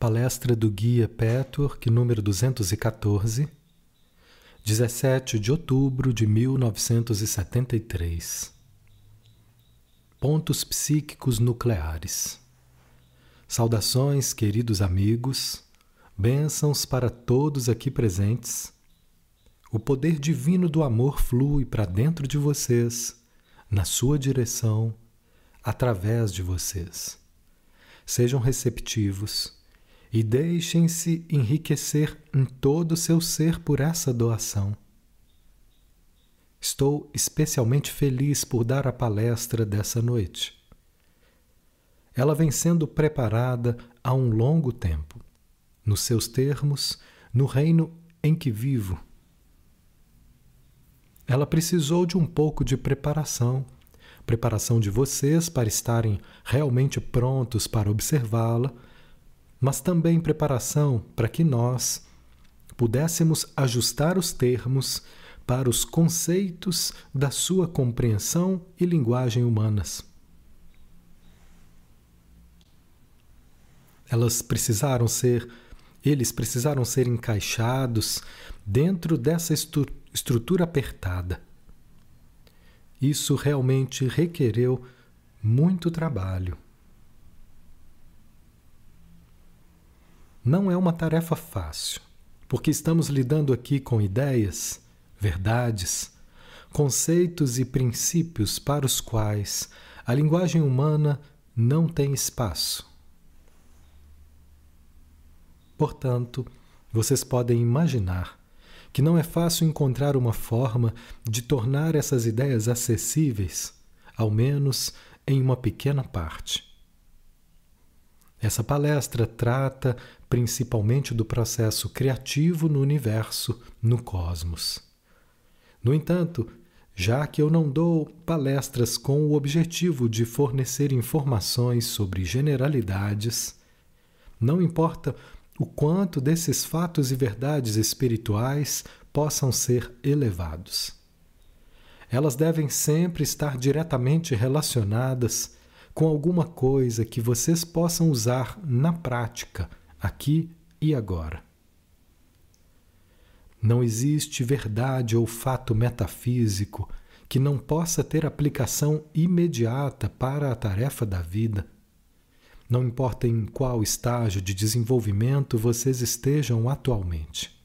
Palestra do Guia Petwork, número 214, 17 de outubro de 1973. Pontos psíquicos nucleares. Saudações, queridos amigos, bênçãos para todos aqui presentes. O poder divino do amor flui para dentro de vocês, na sua direção, através de vocês. Sejam receptivos e deixem-se enriquecer em todo o seu ser por essa doação. Estou especialmente feliz por dar a palestra dessa noite. Ela vem sendo preparada há um longo tempo, nos seus termos, no reino em que vivo. Ela precisou de um pouco de preparação, preparação de vocês para estarem realmente prontos para observá-la mas também preparação para que nós pudéssemos ajustar os termos para os conceitos da sua compreensão e linguagem humanas. Elas precisaram ser, eles precisaram ser encaixados dentro dessa estrutura apertada. Isso realmente requereu muito trabalho. Não é uma tarefa fácil, porque estamos lidando aqui com ideias, verdades, conceitos e princípios para os quais a linguagem humana não tem espaço. Portanto, vocês podem imaginar que não é fácil encontrar uma forma de tornar essas ideias acessíveis, ao menos em uma pequena parte. Essa palestra trata principalmente do processo criativo no universo, no cosmos. No entanto, já que eu não dou palestras com o objetivo de fornecer informações sobre generalidades, não importa o quanto desses fatos e verdades espirituais possam ser elevados. Elas devem sempre estar diretamente relacionadas com alguma coisa que vocês possam usar na prática, aqui e agora. Não existe verdade ou fato metafísico que não possa ter aplicação imediata para a tarefa da vida. Não importa em qual estágio de desenvolvimento vocês estejam atualmente.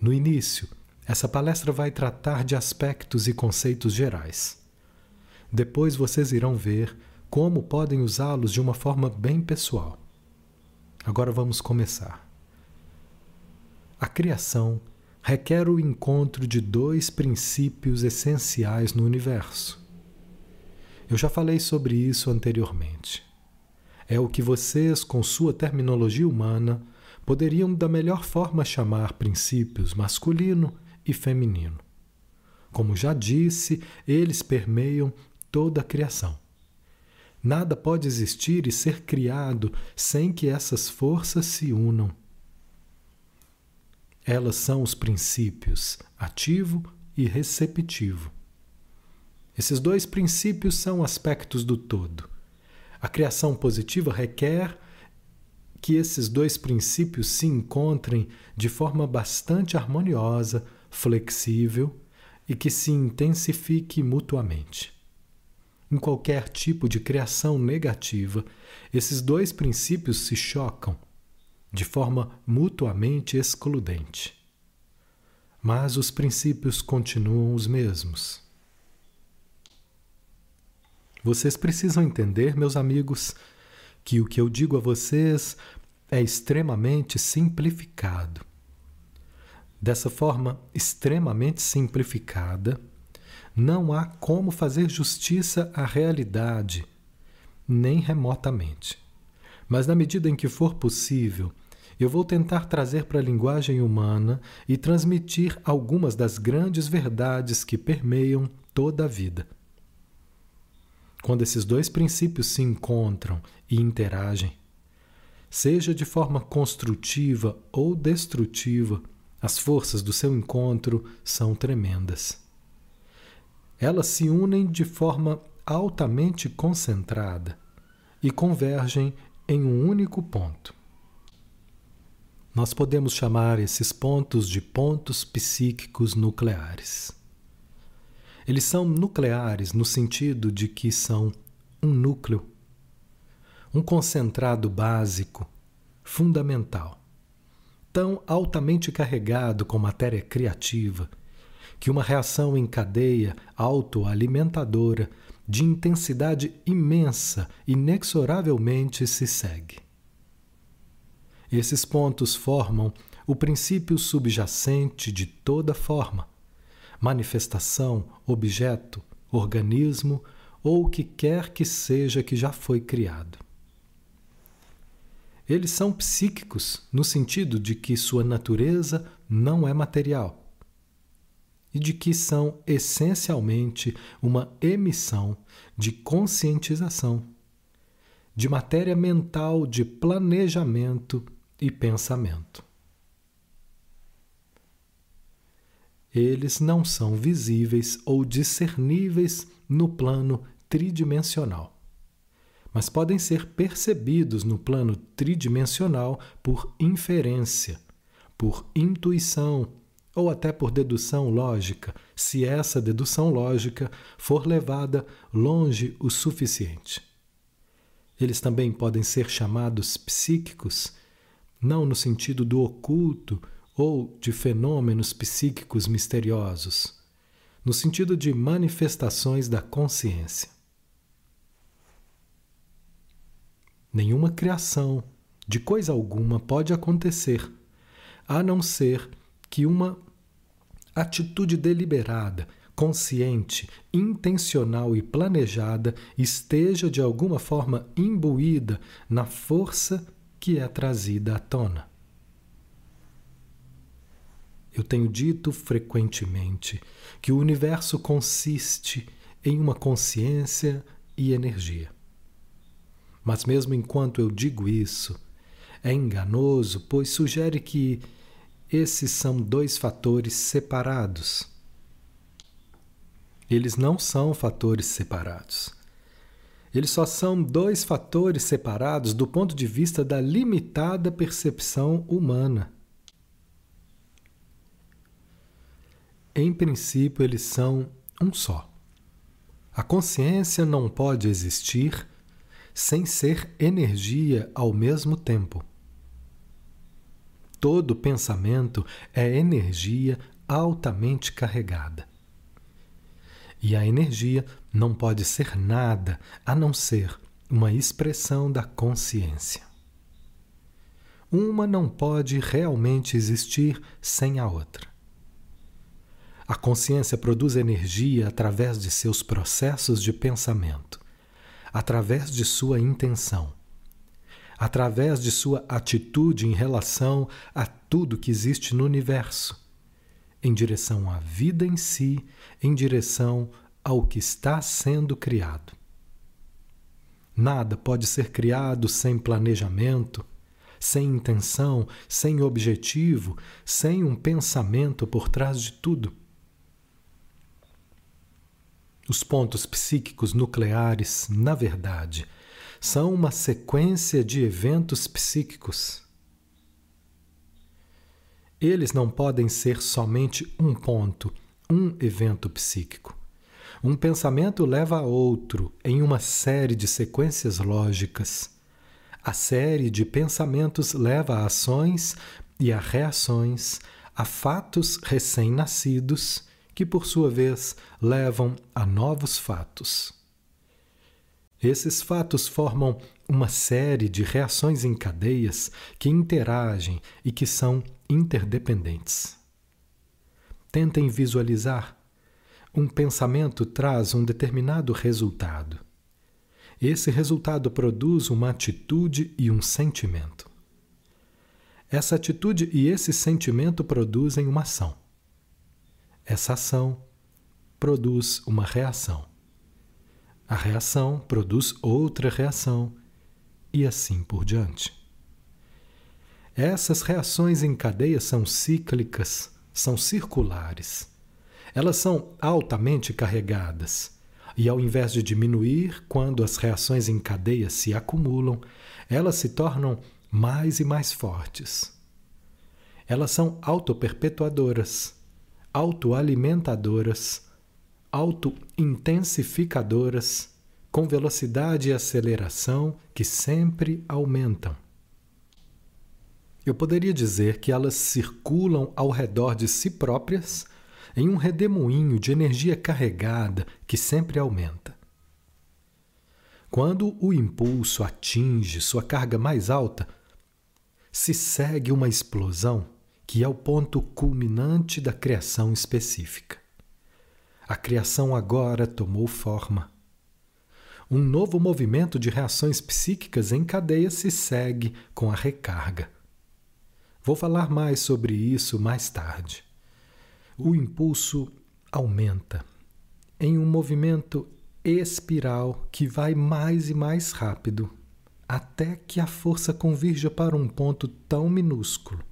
No início, essa palestra vai tratar de aspectos e conceitos gerais. Depois vocês irão ver como podem usá-los de uma forma bem pessoal. Agora vamos começar. A criação requer o encontro de dois princípios essenciais no universo. Eu já falei sobre isso anteriormente. É o que vocês, com sua terminologia humana, poderiam da melhor forma chamar princípios masculino e feminino. Como já disse, eles permeiam toda a criação. Nada pode existir e ser criado sem que essas forças se unam. Elas são os princípios ativo e receptivo. Esses dois princípios são aspectos do todo. A criação positiva requer que esses dois princípios se encontrem de forma bastante harmoniosa, flexível e que se intensifique mutuamente. Em qualquer tipo de criação negativa, esses dois princípios se chocam de forma mutuamente excludente. Mas os princípios continuam os mesmos. Vocês precisam entender, meus amigos, que o que eu digo a vocês é extremamente simplificado. Dessa forma extremamente simplificada, não há como fazer justiça à realidade, nem remotamente. Mas na medida em que for possível, eu vou tentar trazer para a linguagem humana e transmitir algumas das grandes verdades que permeiam toda a vida. Quando esses dois princípios se encontram e interagem, seja de forma construtiva ou destrutiva, as forças do seu encontro são tremendas elas se unem de forma altamente concentrada e convergem em um único ponto. Nós podemos chamar esses pontos de pontos psíquicos nucleares. Eles são nucleares no sentido de que são um núcleo, um concentrado básico, fundamental, tão altamente carregado com matéria criativa que uma reação em cadeia autoalimentadora de intensidade imensa inexoravelmente se segue. Esses pontos formam o princípio subjacente de toda forma, manifestação, objeto, organismo ou o que quer que seja que já foi criado. Eles são psíquicos no sentido de que sua natureza não é material e de que são essencialmente uma emissão de conscientização, de matéria mental de planejamento e pensamento. Eles não são visíveis ou discerníveis no plano tridimensional, mas podem ser percebidos no plano tridimensional por inferência, por intuição ou até por dedução lógica, se essa dedução lógica for levada longe o suficiente. Eles também podem ser chamados psíquicos, não no sentido do oculto ou de fenômenos psíquicos misteriosos, no sentido de manifestações da consciência. Nenhuma criação de coisa alguma pode acontecer, a não ser que uma atitude deliberada, consciente, intencional e planejada esteja de alguma forma imbuída na força que é trazida à tona. Eu tenho dito frequentemente que o universo consiste em uma consciência e energia. Mas, mesmo enquanto eu digo isso, é enganoso, pois sugere que esses são dois fatores separados. Eles não são fatores separados. Eles só são dois fatores separados do ponto de vista da limitada percepção humana. Em princípio, eles são um só. A consciência não pode existir sem ser energia ao mesmo tempo. Todo pensamento é energia altamente carregada. E a energia não pode ser nada a não ser uma expressão da consciência. Uma não pode realmente existir sem a outra. A consciência produz energia através de seus processos de pensamento, através de sua intenção através de sua atitude em relação a tudo que existe no universo, em direção à vida em si, em direção ao que está sendo criado. Nada pode ser criado sem planejamento, sem intenção, sem objetivo, sem um pensamento por trás de tudo. Os pontos psíquicos nucleares, na verdade, são uma sequência de eventos psíquicos. Eles não podem ser somente um ponto, um evento psíquico. Um pensamento leva a outro em uma série de sequências lógicas. A série de pensamentos leva a ações e a reações, a fatos recém-nascidos, que por sua vez levam a novos fatos. Esses fatos formam uma série de reações em cadeias que interagem e que são interdependentes. Tentem visualizar. Um pensamento traz um determinado resultado. Esse resultado produz uma atitude e um sentimento. Essa atitude e esse sentimento produzem uma ação. Essa ação produz uma reação. A reação produz outra reação e assim por diante. Essas reações em cadeia são cíclicas, são circulares. Elas são altamente carregadas E ao invés de diminuir quando as reações em cadeia se acumulam, elas se tornam mais e mais fortes. Elas são autoperpetuadoras, autoalimentadoras, autointensificadoras, com velocidade e aceleração que sempre aumentam. Eu poderia dizer que elas circulam ao redor de si próprias em um redemoinho de energia carregada que sempre aumenta. Quando o impulso atinge sua carga mais alta, se segue uma explosão que é o ponto culminante da criação específica. A criação agora tomou forma. Um novo movimento de reações psíquicas em cadeia se segue com a recarga. Vou falar mais sobre isso mais tarde. O impulso aumenta em um movimento espiral que vai mais e mais rápido, até que a força convirja para um ponto tão minúsculo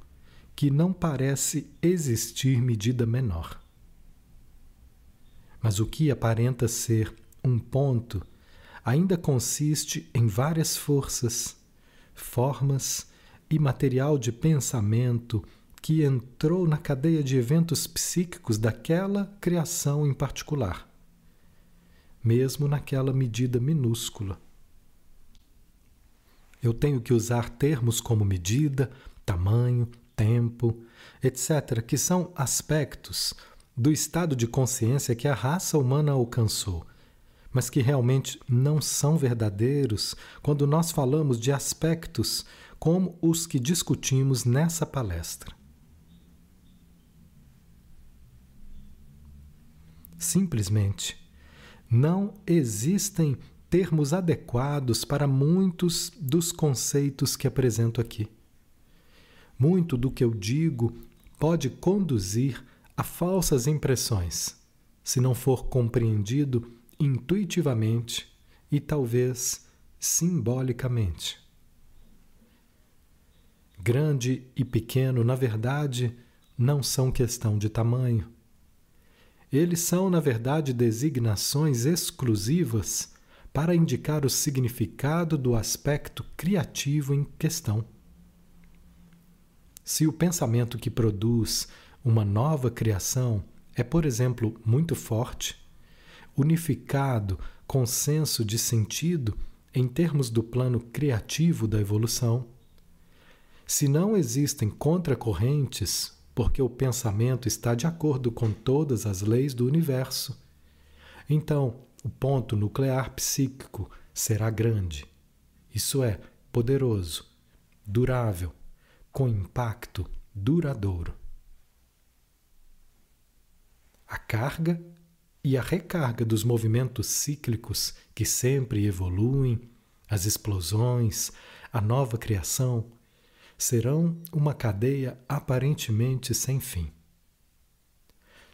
que não parece existir medida menor. Mas o que aparenta ser um ponto ainda consiste em várias forças, formas e material de pensamento que entrou na cadeia de eventos psíquicos daquela criação em particular, mesmo naquela medida minúscula. Eu tenho que usar termos como medida, tamanho, tempo, etc., que são aspectos do estado de consciência que a raça humana alcançou, mas que realmente não são verdadeiros quando nós falamos de aspectos como os que discutimos nessa palestra. Simplesmente, não existem termos adequados para muitos dos conceitos que apresento aqui. Muito do que eu digo pode conduzir a falsas impressões, se não for compreendido intuitivamente e talvez simbolicamente. Grande e pequeno, na verdade, não são questão de tamanho. Eles são, na verdade, designações exclusivas para indicar o significado do aspecto criativo em questão. Se o pensamento que produz uma nova criação é, por exemplo, muito forte, unificado com senso de sentido em termos do plano criativo da evolução, se não existem contracorrentes, porque o pensamento está de acordo com todas as leis do universo, então o ponto nuclear psíquico será grande, isso é, poderoso, durável, com impacto duradouro. A carga e a recarga dos movimentos cíclicos que sempre evoluem, as explosões, a nova criação, serão uma cadeia aparentemente sem fim.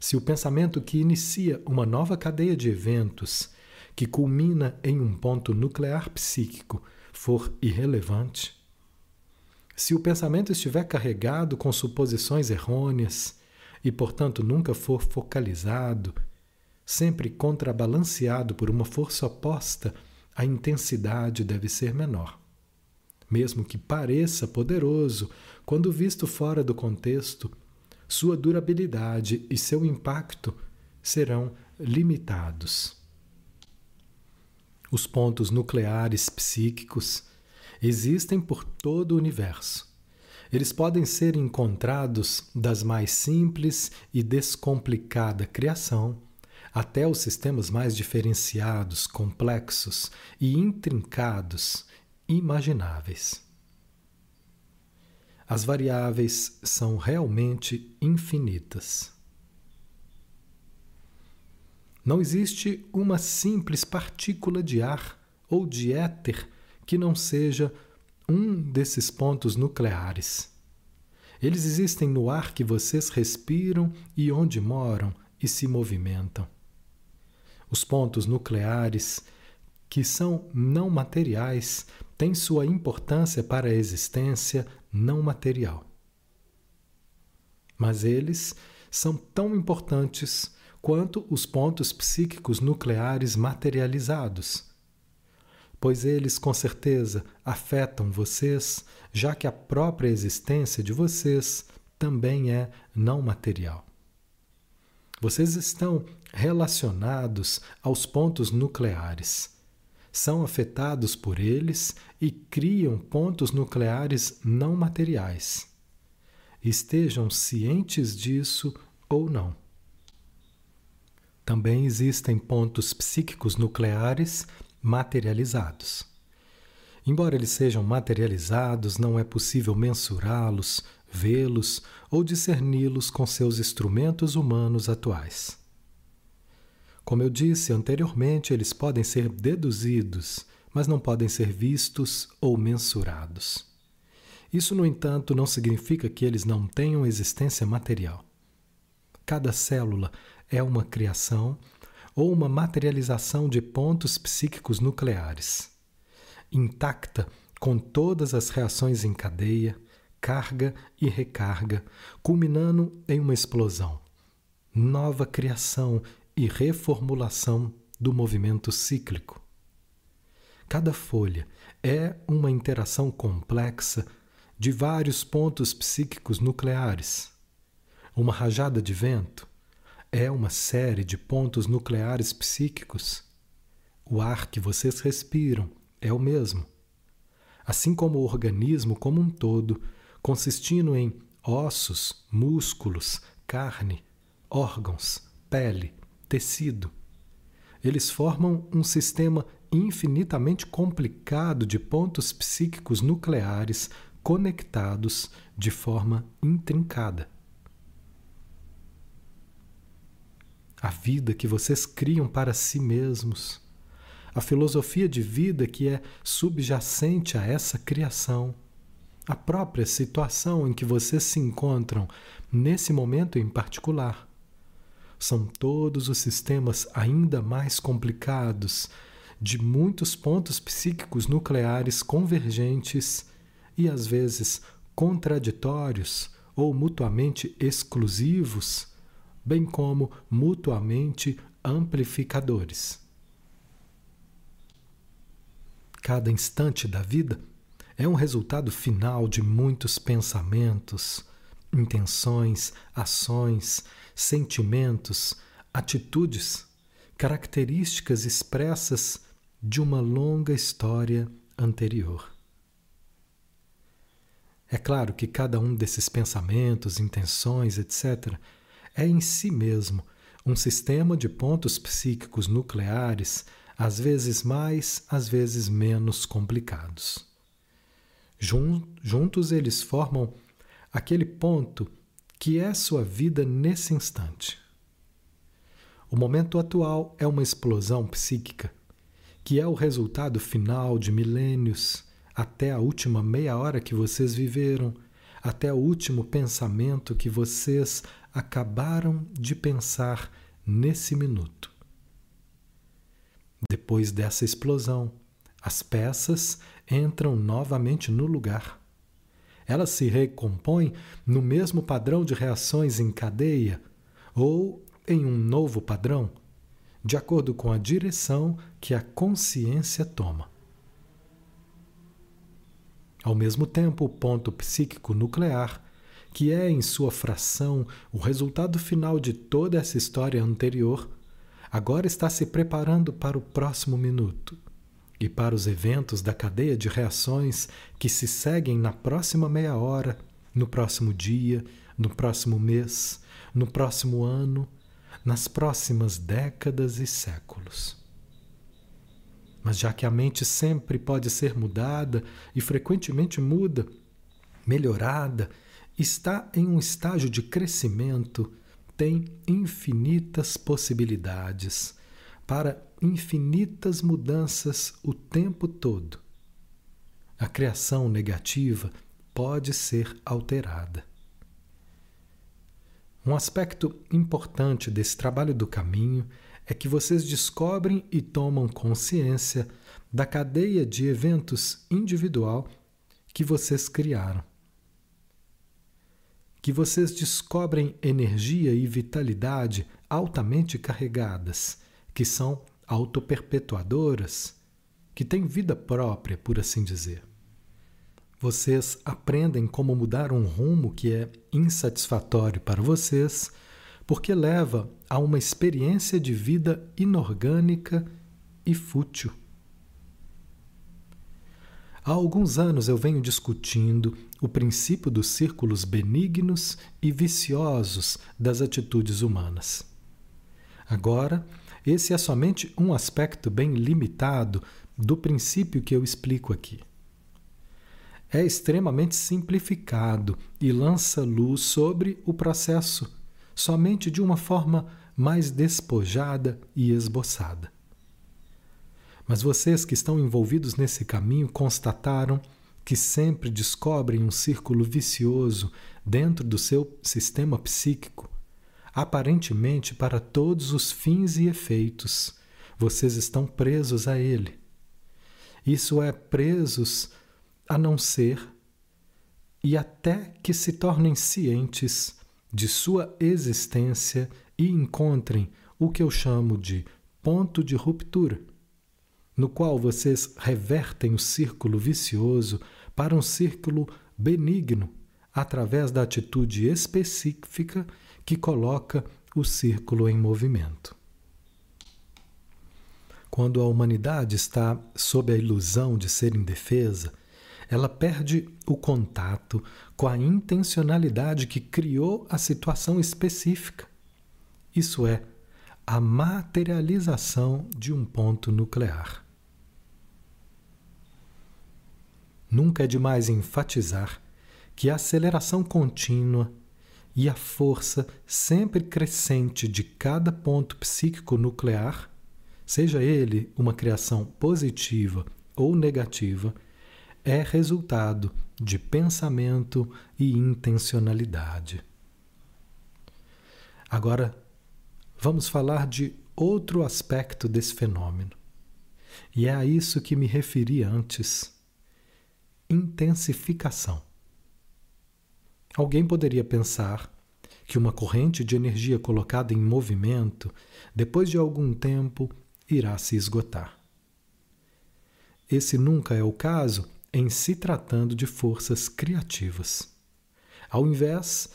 Se o pensamento que inicia uma nova cadeia de eventos, que culmina em um ponto nuclear psíquico, for irrelevante, se o pensamento estiver carregado com suposições errôneas e, portanto, nunca for focalizado, sempre contrabalanceado por uma força oposta, a intensidade deve ser menor mesmo que pareça poderoso quando visto fora do contexto, sua durabilidade e seu impacto serão limitados. Os pontos nucleares psíquicos existem por todo o universo. Eles podem ser encontrados das mais simples e descomplicada criação até os sistemas mais diferenciados, complexos e intrincados imagináveis. As variáveis são realmente infinitas. Não existe uma simples partícula de ar ou de éter que não seja um desses pontos nucleares. Eles existem no ar que vocês respiram e onde moram e se movimentam. Os pontos nucleares, que são não materiais, tem sua importância para a existência não material. Mas eles são tão importantes quanto os pontos psíquicos nucleares materializados. Pois eles, com certeza, afetam vocês, já que a própria existência de vocês também é não material. Vocês estão relacionados aos pontos nucleares. São afetados por eles e criam pontos nucleares não materiais. Estejam cientes disso ou não. Também existem pontos psíquicos nucleares materializados. Embora eles sejam materializados, não é possível mensurá-los, vê-los ou discerni-los com seus instrumentos humanos atuais. Como eu disse anteriormente, eles podem ser deduzidos, mas não podem ser vistos ou mensurados. Isso, no entanto, não significa que eles não tenham existência material. Cada célula é uma criação ou uma materialização de pontos psíquicos nucleares, intacta com todas as reações em cadeia, carga e recarga, culminando em uma explosão, nova criação e reformulação do movimento cíclico. Cada folha é uma interação complexa de vários pontos psíquicos nucleares. Uma rajada de vento é uma série de pontos nucleares psíquicos. O ar que vocês respiram é o mesmo. Assim como o organismo como um todo, consistindo em ossos, músculos, carne, órgãos, pele, tecido. Eles formam um sistema infinitamente complicado de pontos psíquicos nucleares conectados de forma intrincada. A vida que vocês criam para si mesmos, a filosofia de vida que é subjacente a essa criação, a própria situação em que vocês se encontram nesse momento em particular. São todos os sistemas ainda mais complicados, de muitos pontos psíquicos nucleares convergentes e às vezes contraditórios ou mutuamente exclusivos bem como mutuamente amplificadores. Cada instante da vida é um resultado final de muitos pensamentos, intenções, ações, sentimentos, atitudes, características expressas de uma longa história anterior. É claro que cada um desses pensamentos, intenções, etc., é em si mesmo um sistema de pontos psíquicos nucleares, às vezes mais, às vezes menos complicados. Juntos eles formam aquele ponto que é sua vida nesse instante. O momento atual é uma explosão psíquica, que é o resultado final de milênios até a última meia hora que vocês viveram, até o último pensamento que vocês acabaram de pensar nesse minuto. Depois dessa explosão, as peças entram novamente no lugar. Elas se recompõem no mesmo padrão de reações em cadeia ou em um novo padrão, de acordo com a direção que a consciência toma. Ao mesmo tempo, o ponto psíquico nuclear que é, em sua fração, o resultado final de toda essa história anterior, agora está se preparando para o próximo minuto e para os eventos da cadeia de reações que se seguem na próxima meia hora, no próximo dia, no próximo mês, no próximo ano, nas próximas décadas e séculos. Mas já que a mente sempre pode ser mudada e frequentemente muda, melhorada está em um estágio de crescimento, tem infinitas possibilidades para infinitas mudanças o tempo todo. A criação negativa pode ser alterada. Um aspecto importante desse trabalho do caminho é que vocês descobrem e tomam consciência da cadeia de eventos individual que vocês criaram que vocês descobrem energia e vitalidade altamente carregadas, que são autoperpetuadoras, que têm vida própria, por assim dizer. Vocês aprendem como mudar um rumo que é insatisfatório para vocês, porque leva a uma experiência de vida inorgânica e fútil. Há alguns anos eu venho discutindo o princípio dos círculos benignos e viciosos das atitudes humanas. Agora, esse é somente um aspecto bem limitado do princípio que eu explico aqui. É extremamente simplificado e lança luz sobre o processo, somente de uma forma mais despojada e esboçada. Mas vocês que estão envolvidos nesse caminho constataram que sempre descobrem um círculo vicioso dentro do seu sistema psíquico, aparentemente para todos os fins e efeitos. Vocês estão presos a ele. Isso é, presos a não ser e até que se tornem cientes de sua existência e encontrem o que eu chamo de ponto de ruptura no qual vocês revertem o círculo vicioso para um círculo benigno através da atitude específica que coloca o círculo em movimento. Quando a humanidade está sob a ilusão de ser indefesa, ela perde o contato com a intencionalidade que criou a situação específica. Isso é, a materialização de um ponto nuclear. Nunca é demais enfatizar que a aceleração contínua e a força sempre crescente de cada ponto psíquico nuclear, seja ele uma criação positiva ou negativa, é resultado de pensamento e intencionalidade. Agora, vamos falar de outro aspecto desse fenômeno. E é a isso que me referi antes. Intensificação. Alguém poderia pensar que uma corrente de energia colocada em movimento, depois de algum tempo, irá se esgotar. Esse nunca é o caso em se tratando de forças criativas. Ao invés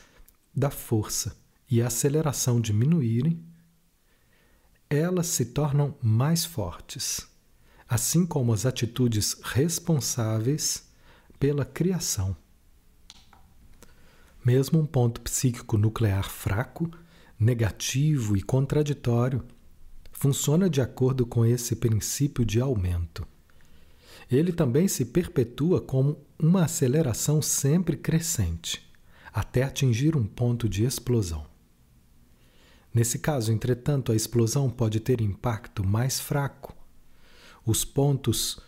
da força e a aceleração diminuírem, elas se tornam mais fortes, assim como as atitudes responsáveis pela criação. Mesmo um ponto psíquico nuclear fraco, negativo e contraditório funciona de acordo com esse princípio de aumento. Ele também se perpetua como uma aceleração sempre crescente, até atingir um ponto de explosão. Nesse caso, entretanto, a explosão pode ter impacto mais fraco. Os pontos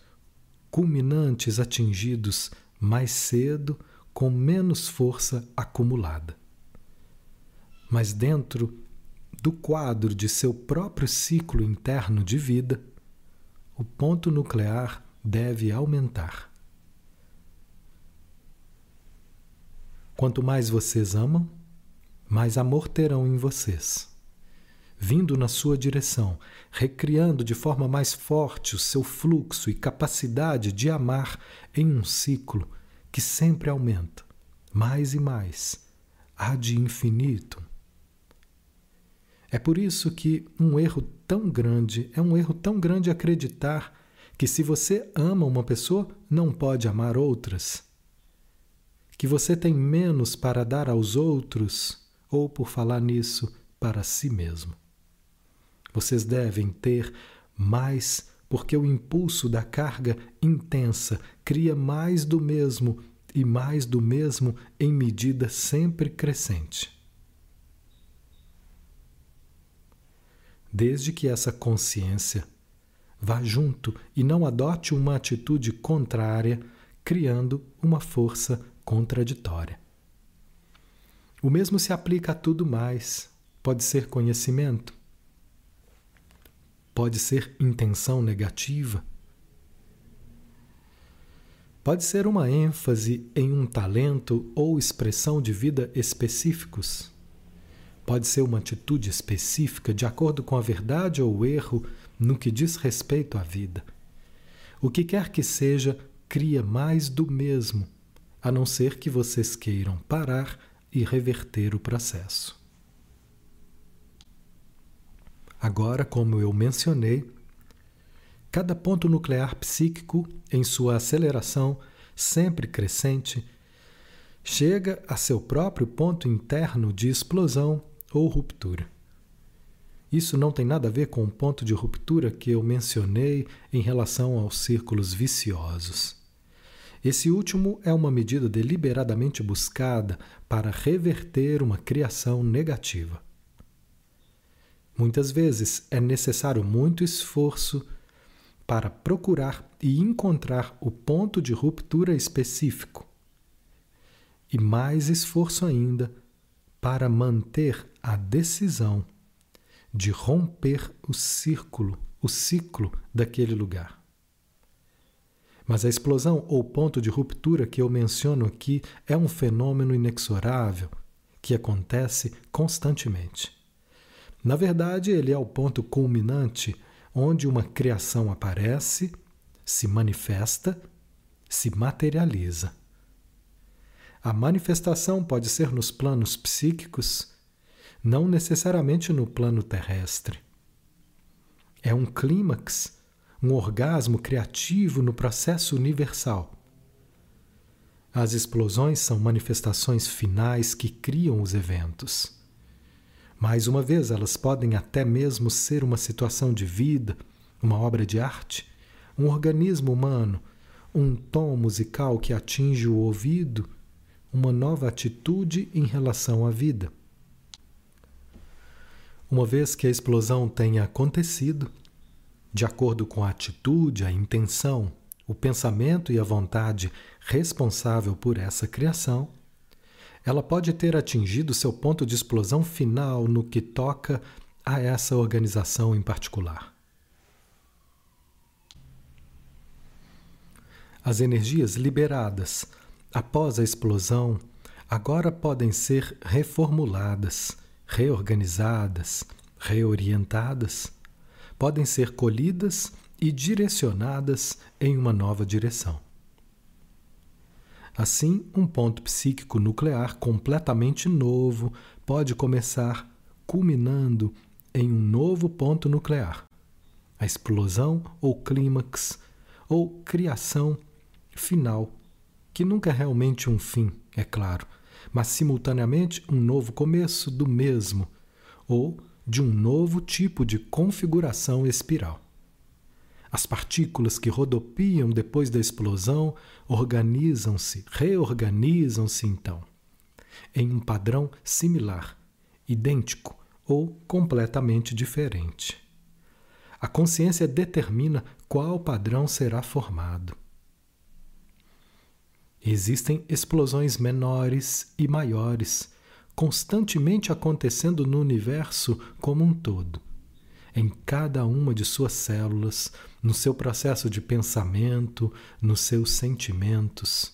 culminantes atingidos mais cedo, com menos força acumulada. Mas dentro do quadro de seu próprio ciclo interno de vida, o ponto nuclear deve aumentar. Quanto mais vocês amam, mais amor terão em vocês vindo na sua direção, recriando de forma mais forte o seu fluxo e capacidade de amar em um ciclo que sempre aumenta, mais e mais, ad infinito. É por isso que um erro tão grande é um erro tão grande acreditar que se você ama uma pessoa, não pode amar outras. Que você tem menos para dar aos outros, ou por falar nisso, para si mesmo. Vocês devem ter mais, porque o impulso da carga intensa cria mais do mesmo e mais do mesmo em medida sempre crescente. Desde que essa consciência vá junto e não adote uma atitude contrária, criando uma força contraditória. O mesmo se aplica a tudo mais. Pode ser conhecimento, pode ser intenção negativa. Pode ser uma ênfase em um talento ou expressão de vida específicos. pode ser uma atitude específica de acordo com a verdade ou o erro no que diz respeito à vida. O que quer que seja, cria mais do mesmo, a não ser que vocês queiram parar e reverter o processo. Agora, como eu mencionei, cada ponto nuclear psíquico, em sua aceleração sempre crescente, chega a seu próprio ponto interno de explosão ou ruptura. Isso não tem nada a ver com o ponto de ruptura que eu mencionei em relação aos círculos viciosos. Esse último é uma medida deliberadamente buscada para reverter uma criação negativa. Muitas vezes é necessário muito esforço para procurar e encontrar o ponto de ruptura específico, e mais esforço ainda para manter a decisão de romper o círculo, o ciclo daquele lugar. Mas a explosão ou ponto de ruptura que eu menciono aqui é um fenômeno inexorável que acontece constantemente. Na verdade, ele é o ponto culminante onde uma criação aparece, se manifesta, se materializa. A manifestação pode ser nos planos psíquicos, não necessariamente no plano terrestre. É um clímax, um orgasmo criativo no processo universal. As explosões são manifestações finais que criam os eventos. Mais uma vez, elas podem até mesmo ser uma situação de vida, uma obra de arte, um organismo humano, um tom musical que atinge o ouvido, uma nova atitude em relação à vida. Uma vez que a explosão tenha acontecido, de acordo com a atitude, a intenção, o pensamento e a vontade responsável por essa criação, ela pode ter atingido seu ponto de explosão final no que toca a essa organização em particular. As energias liberadas após a explosão agora podem ser reformuladas reorganizadas, reorientadas, podem ser colhidas e direcionadas em uma nova direção. Assim, um ponto psíquico nuclear completamente novo pode começar culminando em um novo ponto nuclear, a explosão ou clímax ou criação final, que nunca é realmente um fim, é claro, mas simultaneamente um novo começo do mesmo, ou de um novo tipo de configuração espiral. As partículas que rodopiam depois da explosão organizam-se, reorganizam-se então, em um padrão similar, idêntico ou completamente diferente. A consciência determina qual padrão será formado. Existem explosões menores e maiores, constantemente acontecendo no universo como um todo, em cada uma de suas células, no seu processo de pensamento, nos seus sentimentos.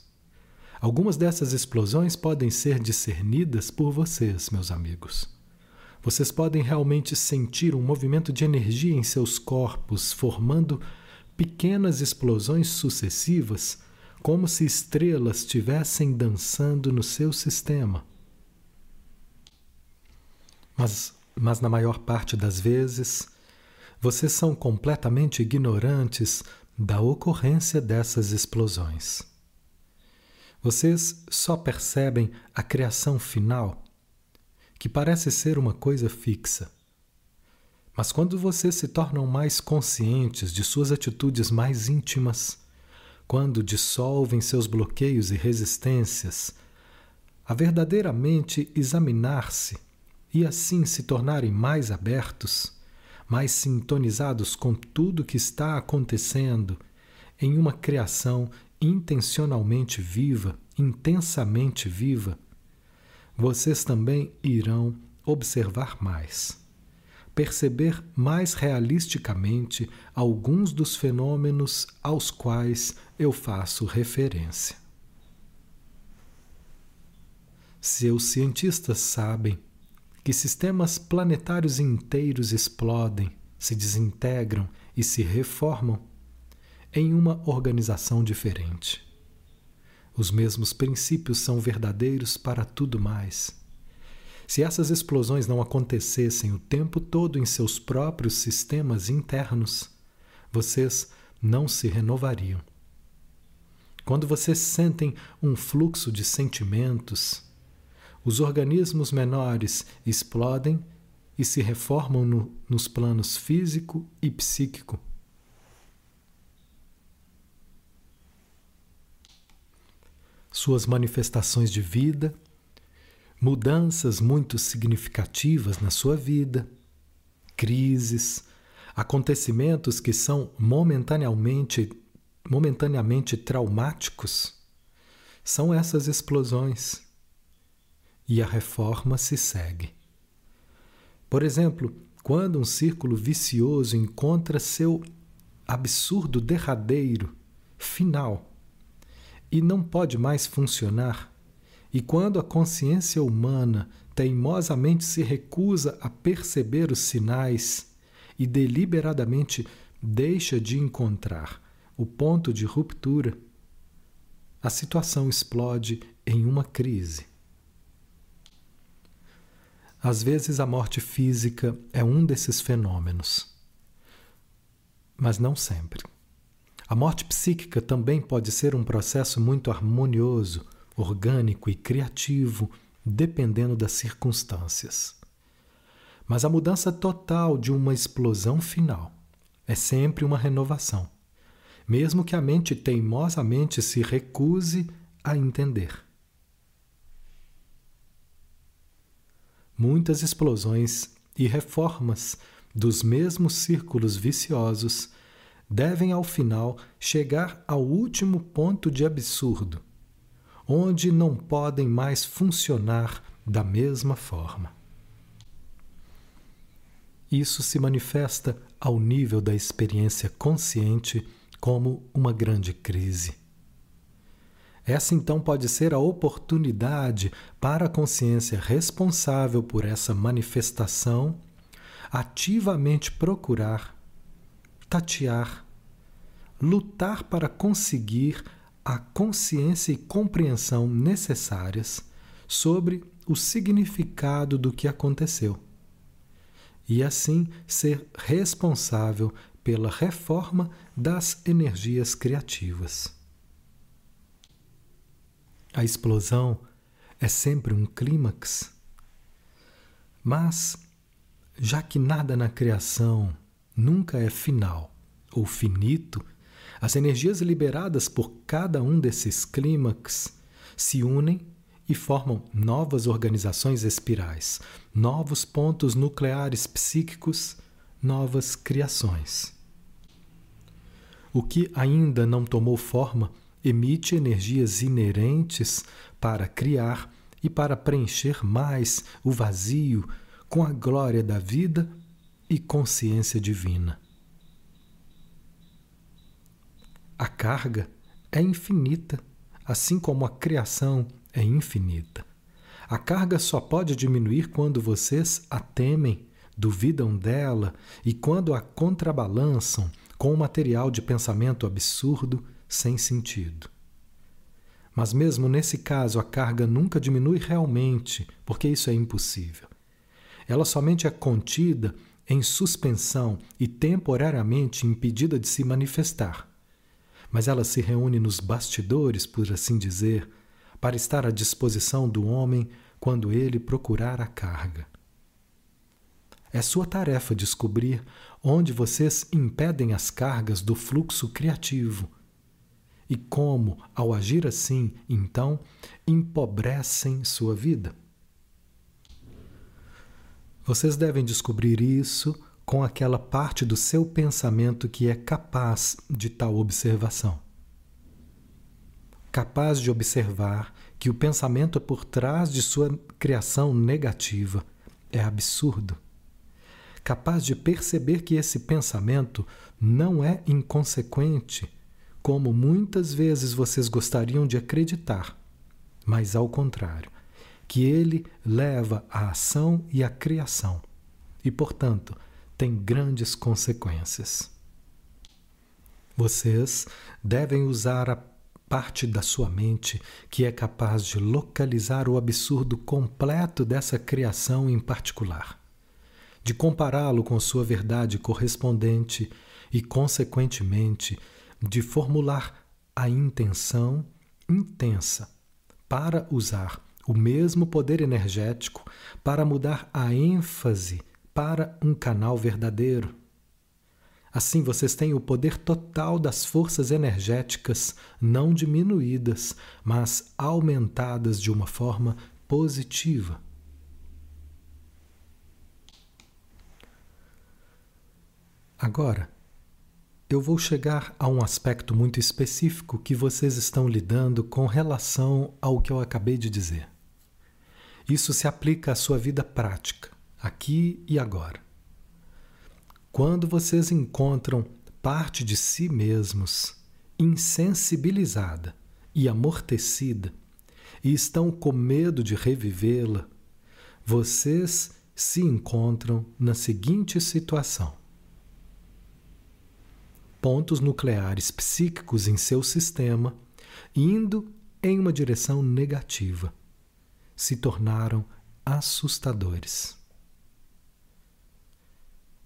Algumas dessas explosões podem ser discernidas por vocês, meus amigos. Vocês podem realmente sentir um movimento de energia em seus corpos, formando pequenas explosões sucessivas como se estrelas estivessem dançando no seu sistema. Mas, mas na maior parte das vezes, vocês são completamente ignorantes da ocorrência dessas explosões. Vocês só percebem a criação final, que parece ser uma coisa fixa. Mas quando vocês se tornam mais conscientes de suas atitudes mais íntimas, quando dissolvem seus bloqueios e resistências, a verdadeiramente examinar-se e assim se tornarem mais abertos, mais sintonizados com tudo que está acontecendo em uma criação intencionalmente viva, intensamente viva, vocês também irão observar mais perceber mais realisticamente alguns dos fenômenos aos quais eu faço referência. Seus cientistas sabem que sistemas planetários inteiros explodem, se desintegram e se reformam em uma organização diferente. Os mesmos princípios são verdadeiros para tudo mais. Se essas explosões não acontecessem o tempo todo em seus próprios sistemas internos, vocês não se renovariam. Quando vocês sentem um fluxo de sentimentos, os organismos menores explodem e se reformam no, nos planos físico e psíquico. Suas manifestações de vida, mudanças muito significativas na sua vida, crises, acontecimentos que são momentaneamente, momentaneamente traumáticos, são essas explosões. E a reforma se segue. Por exemplo, quando um círculo vicioso encontra seu absurdo derradeiro, final, e não pode mais funcionar, e quando a consciência humana teimosamente se recusa a perceber os sinais e deliberadamente deixa de encontrar o ponto de ruptura, a situação explode em uma crise. Às vezes a morte física é um desses fenômenos, mas não sempre. A morte psíquica também pode ser um processo muito harmonioso, orgânico e criativo, dependendo das circunstâncias. Mas a mudança total de uma explosão final é sempre uma renovação, mesmo que a mente teimosamente se recuse a entender. Muitas explosões e reformas dos mesmos círculos viciosos devem, ao final, chegar ao último ponto de absurdo, onde não podem mais funcionar da mesma forma. Isso se manifesta ao nível da experiência consciente como uma grande crise. Essa então pode ser a oportunidade para a consciência responsável por essa manifestação ativamente procurar, tatear, lutar para conseguir a consciência e compreensão necessárias sobre o significado do que aconteceu e assim ser responsável pela reforma das energias criativas. A explosão é sempre um clímax, mas, já que nada na criação nunca é final ou finito, as energias liberadas por cada um desses clímax se unem e formam novas organizações espirais, novos pontos nucleares psíquicos, novas criações. O que ainda não tomou forma emite energias inerentes para criar e para preencher mais o vazio com a glória da vida e consciência divina. A carga é infinita, assim como a criação é infinita. A carga só pode diminuir quando vocês a temem, duvidam dela e quando a contrabalançam com um material de pensamento absurdo, sem sentido. Mas, mesmo nesse caso, a carga nunca diminui realmente, porque isso é impossível. Ela somente é contida em suspensão e temporariamente impedida de se manifestar. Mas ela se reúne nos bastidores, por assim dizer, para estar à disposição do homem quando ele procurar a carga. É sua tarefa descobrir onde vocês impedem as cargas do fluxo criativo e como, ao agir assim, então, empobrecem sua vida. Vocês devem descobrir isso com aquela parte do seu pensamento que é capaz de tal observação capaz de observar que o pensamento por trás de sua criação negativa é absurdo, capaz de perceber que esse pensamento não é inconsequente, como muitas vezes vocês gostariam de acreditar, mas ao contrário, que ele leva à ação e à criação e, portanto, tem grandes consequências. Vocês devem usar a parte da sua mente que é capaz de localizar o absurdo completo dessa criação em particular, de compará-lo com sua verdade correspondente e, consequentemente, de formular a intenção intensa para usar o mesmo poder energético para mudar a ênfase para um canal verdadeiro. Assim, vocês têm o poder total das forças energéticas, não diminuídas, mas aumentadas de uma forma positiva. Agora, eu vou chegar a um aspecto muito específico que vocês estão lidando com relação ao que eu acabei de dizer. Isso se aplica à sua vida prática, aqui e agora. Quando vocês encontram parte de si mesmos insensibilizada e amortecida e estão com medo de revivê-la, vocês se encontram na seguinte situação pontos nucleares psíquicos em seu sistema, indo em uma direção negativa, se tornaram assustadores.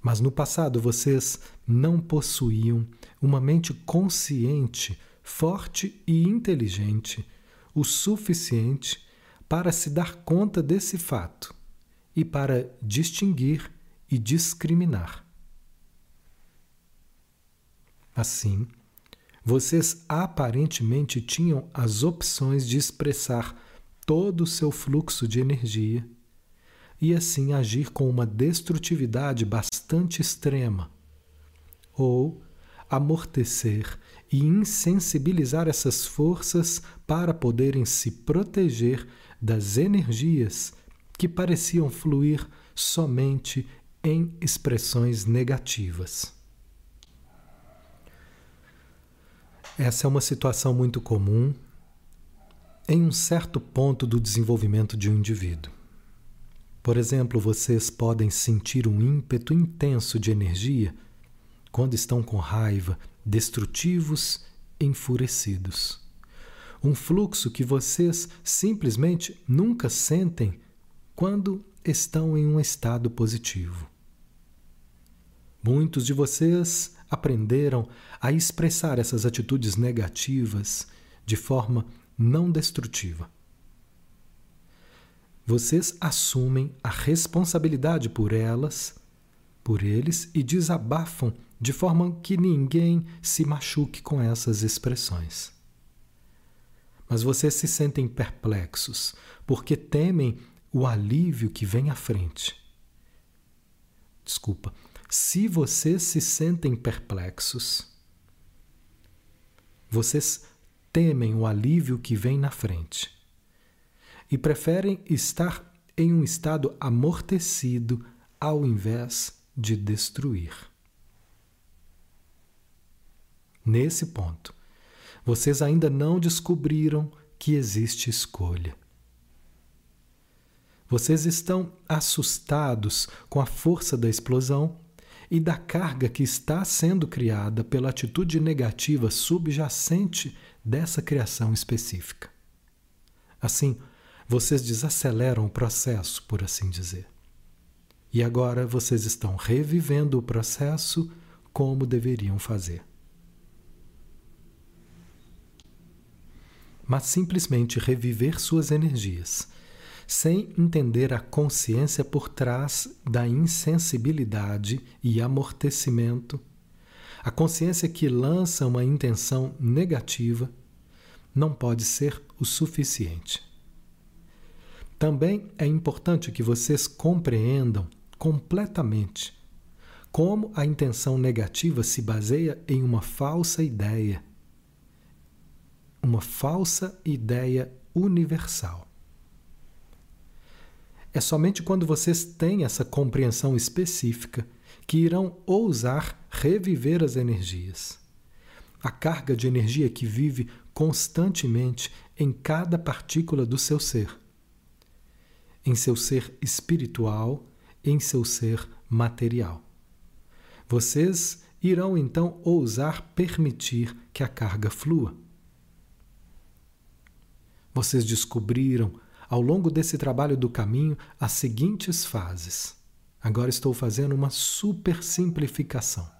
Mas no passado vocês não possuíam uma mente consciente, forte e inteligente o suficiente para se dar conta desse fato e para distinguir e discriminar. Assim, vocês aparentemente tinham as opções de expressar todo o seu fluxo de energia e assim agir com uma destrutividade bastante extrema, ou amortecer e insensibilizar essas forças para poderem se proteger das energias que pareciam fluir somente em expressões negativas. Essa é uma situação muito comum em um certo ponto do desenvolvimento de um indivíduo. Por exemplo, vocês podem sentir um ímpeto intenso de energia quando estão com raiva, destrutivos, enfurecidos. Um fluxo que vocês simplesmente nunca sentem quando estão em um estado positivo. Muitos de vocês aprenderam a expressar essas atitudes negativas de forma não destrutiva. Vocês assumem a responsabilidade por elas, por eles e desabafam de forma que ninguém se machuque com essas expressões. Mas vocês se sentem perplexos porque temem o alívio que vem à frente. Desculpa, se vocês se sentem perplexos, vocês temem o alívio que vem na frente e preferem estar em um estado amortecido ao invés de destruir. Nesse ponto, vocês ainda não descobriram que existe escolha. Vocês estão assustados com a força da explosão e da carga que está sendo criada pela atitude negativa subjacente dessa criação específica. Assim, vocês desaceleram o processo, por assim dizer. E agora vocês estão revivendo o processo como deveriam fazer. Mas simplesmente reviver suas energias sem entender a consciência por trás da insensibilidade e amortecimento, a consciência que lança uma intenção negativa, não pode ser o suficiente. Também é importante que vocês compreendam completamente como a intenção negativa se baseia em uma falsa ideia, uma falsa ideia universal. É somente quando vocês têm essa compreensão específica que irão ousar reviver as energias. A carga de energia que vive constantemente em cada partícula do seu ser. em seu ser espiritual, em seu ser material. Vocês irão então ousar permitir que a carga flua. Vocês descobriram, ao longo desse trabalho do caminho, as seguintes fases. Agora estou fazendo uma super simplificação.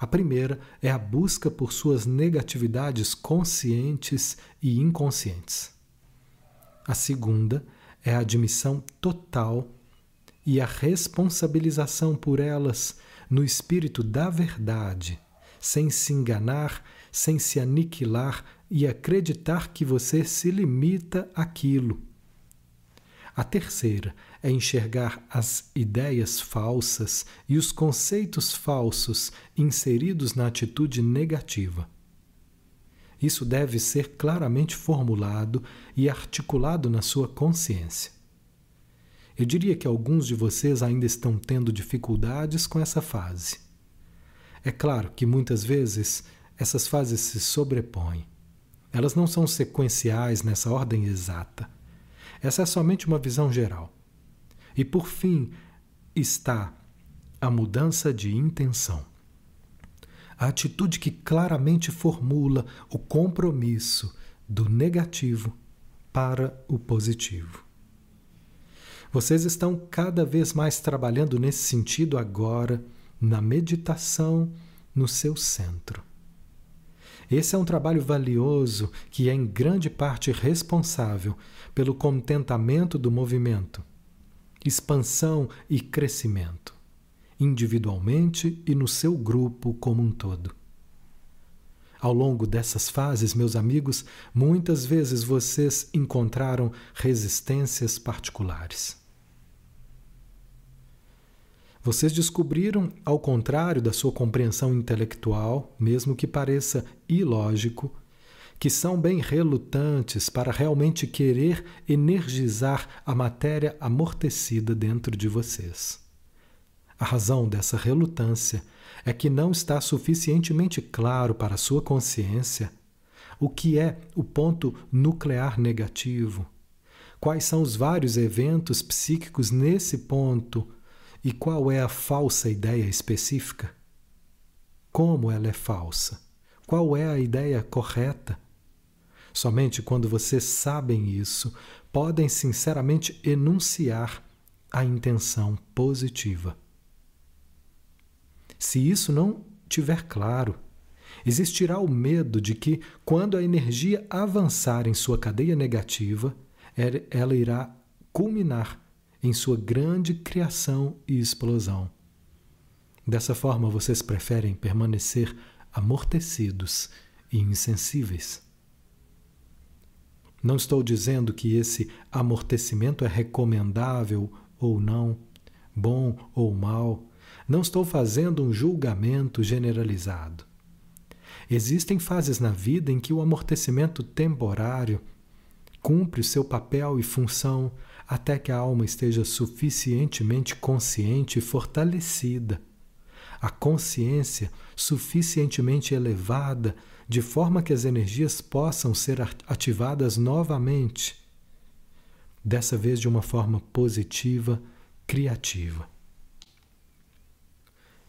A primeira é a busca por suas negatividades conscientes e inconscientes. A segunda é a admissão total e a responsabilização por elas no espírito da verdade, sem se enganar, sem se aniquilar e acreditar que você se limita àquilo. A terceira é enxergar as ideias falsas e os conceitos falsos inseridos na atitude negativa. Isso deve ser claramente formulado e articulado na sua consciência. Eu diria que alguns de vocês ainda estão tendo dificuldades com essa fase. É claro que muitas vezes essas fases se sobrepõem. Elas não são sequenciais nessa ordem exata. Essa é somente uma visão geral. E por fim está a mudança de intenção. A atitude que claramente formula o compromisso do negativo para o positivo. Vocês estão cada vez mais trabalhando nesse sentido agora, na meditação no seu centro. Esse é um trabalho valioso que é em grande parte responsável pelo contentamento do movimento, expansão e crescimento, individualmente e no seu grupo como um todo. Ao longo dessas fases, meus amigos, muitas vezes vocês encontraram resistências particulares. Vocês descobriram, ao contrário da sua compreensão intelectual, mesmo que pareça ilógico, que são bem relutantes para realmente querer energizar a matéria amortecida dentro de vocês. A razão dessa relutância é que não está suficientemente claro para sua consciência o que é o ponto nuclear negativo, quais são os vários eventos psíquicos nesse ponto e qual é a falsa ideia específica? Como ela é falsa? Qual é a ideia correta? Somente quando vocês sabem isso, podem sinceramente enunciar a intenção positiva. Se isso não tiver claro, existirá o medo de que, quando a energia avançar em sua cadeia negativa, ela irá culminar em sua grande criação e explosão. Dessa forma, vocês preferem permanecer amortecidos e insensíveis. Não estou dizendo que esse amortecimento é recomendável ou não, bom ou mal. Não estou fazendo um julgamento generalizado. Existem fases na vida em que o amortecimento temporário cumpre o seu papel e função até que a alma esteja suficientemente consciente e fortalecida, a consciência suficientemente elevada, de forma que as energias possam ser ativadas novamente, dessa vez de uma forma positiva, criativa.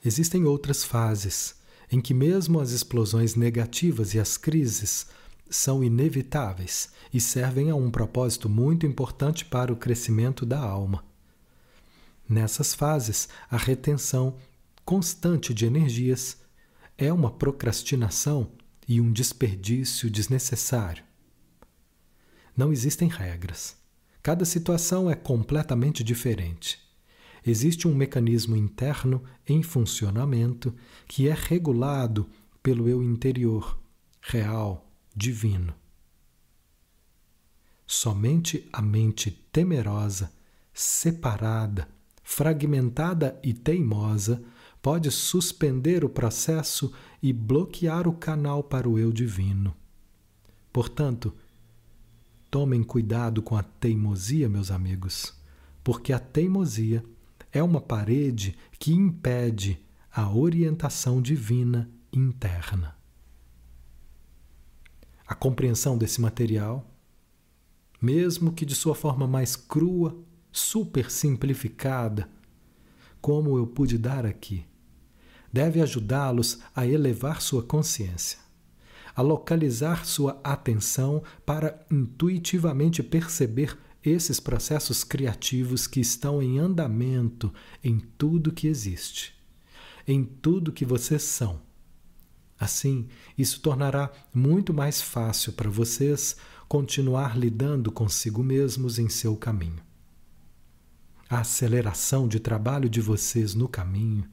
Existem outras fases em que, mesmo as explosões negativas e as crises são inevitáveis e servem a um propósito muito importante para o crescimento da alma. Nessas fases, a retenção constante de energias é uma procrastinação e um desperdício desnecessário. Não existem regras. Cada situação é completamente diferente. Existe um mecanismo interno em funcionamento que é regulado pelo eu interior, real, divino. Somente a mente temerosa, separada, fragmentada e teimosa pode suspender o processo e bloquear o canal para o eu divino. Portanto, tomem cuidado com a teimosia, meus amigos, porque a teimosia é uma parede que impede a orientação divina interna a compreensão desse material, mesmo que de sua forma mais crua super simplificada, como eu pude dar aqui, deve ajudá-los a elevar sua consciência, a localizar sua atenção para intuitivamente perceber esses processos criativos que estão em andamento em tudo que existe, em tudo que vocês são. Assim, isso tornará muito mais fácil para vocês continuar lidando consigo mesmos em seu caminho. A aceleração de trabalho de vocês no caminho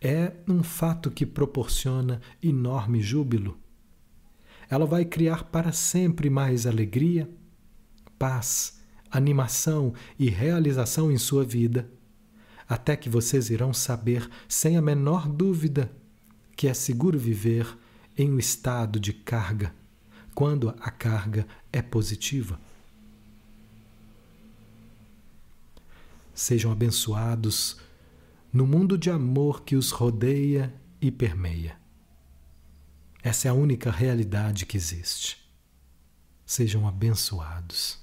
é um fato que proporciona enorme júbilo. Ela vai criar para sempre mais alegria, paz, animação e realização em sua vida, até que vocês irão saber, sem a menor dúvida, que é seguro viver em um estado de carga, quando a carga é positiva. Sejam abençoados no mundo de amor que os rodeia e permeia. Essa é a única realidade que existe. Sejam abençoados.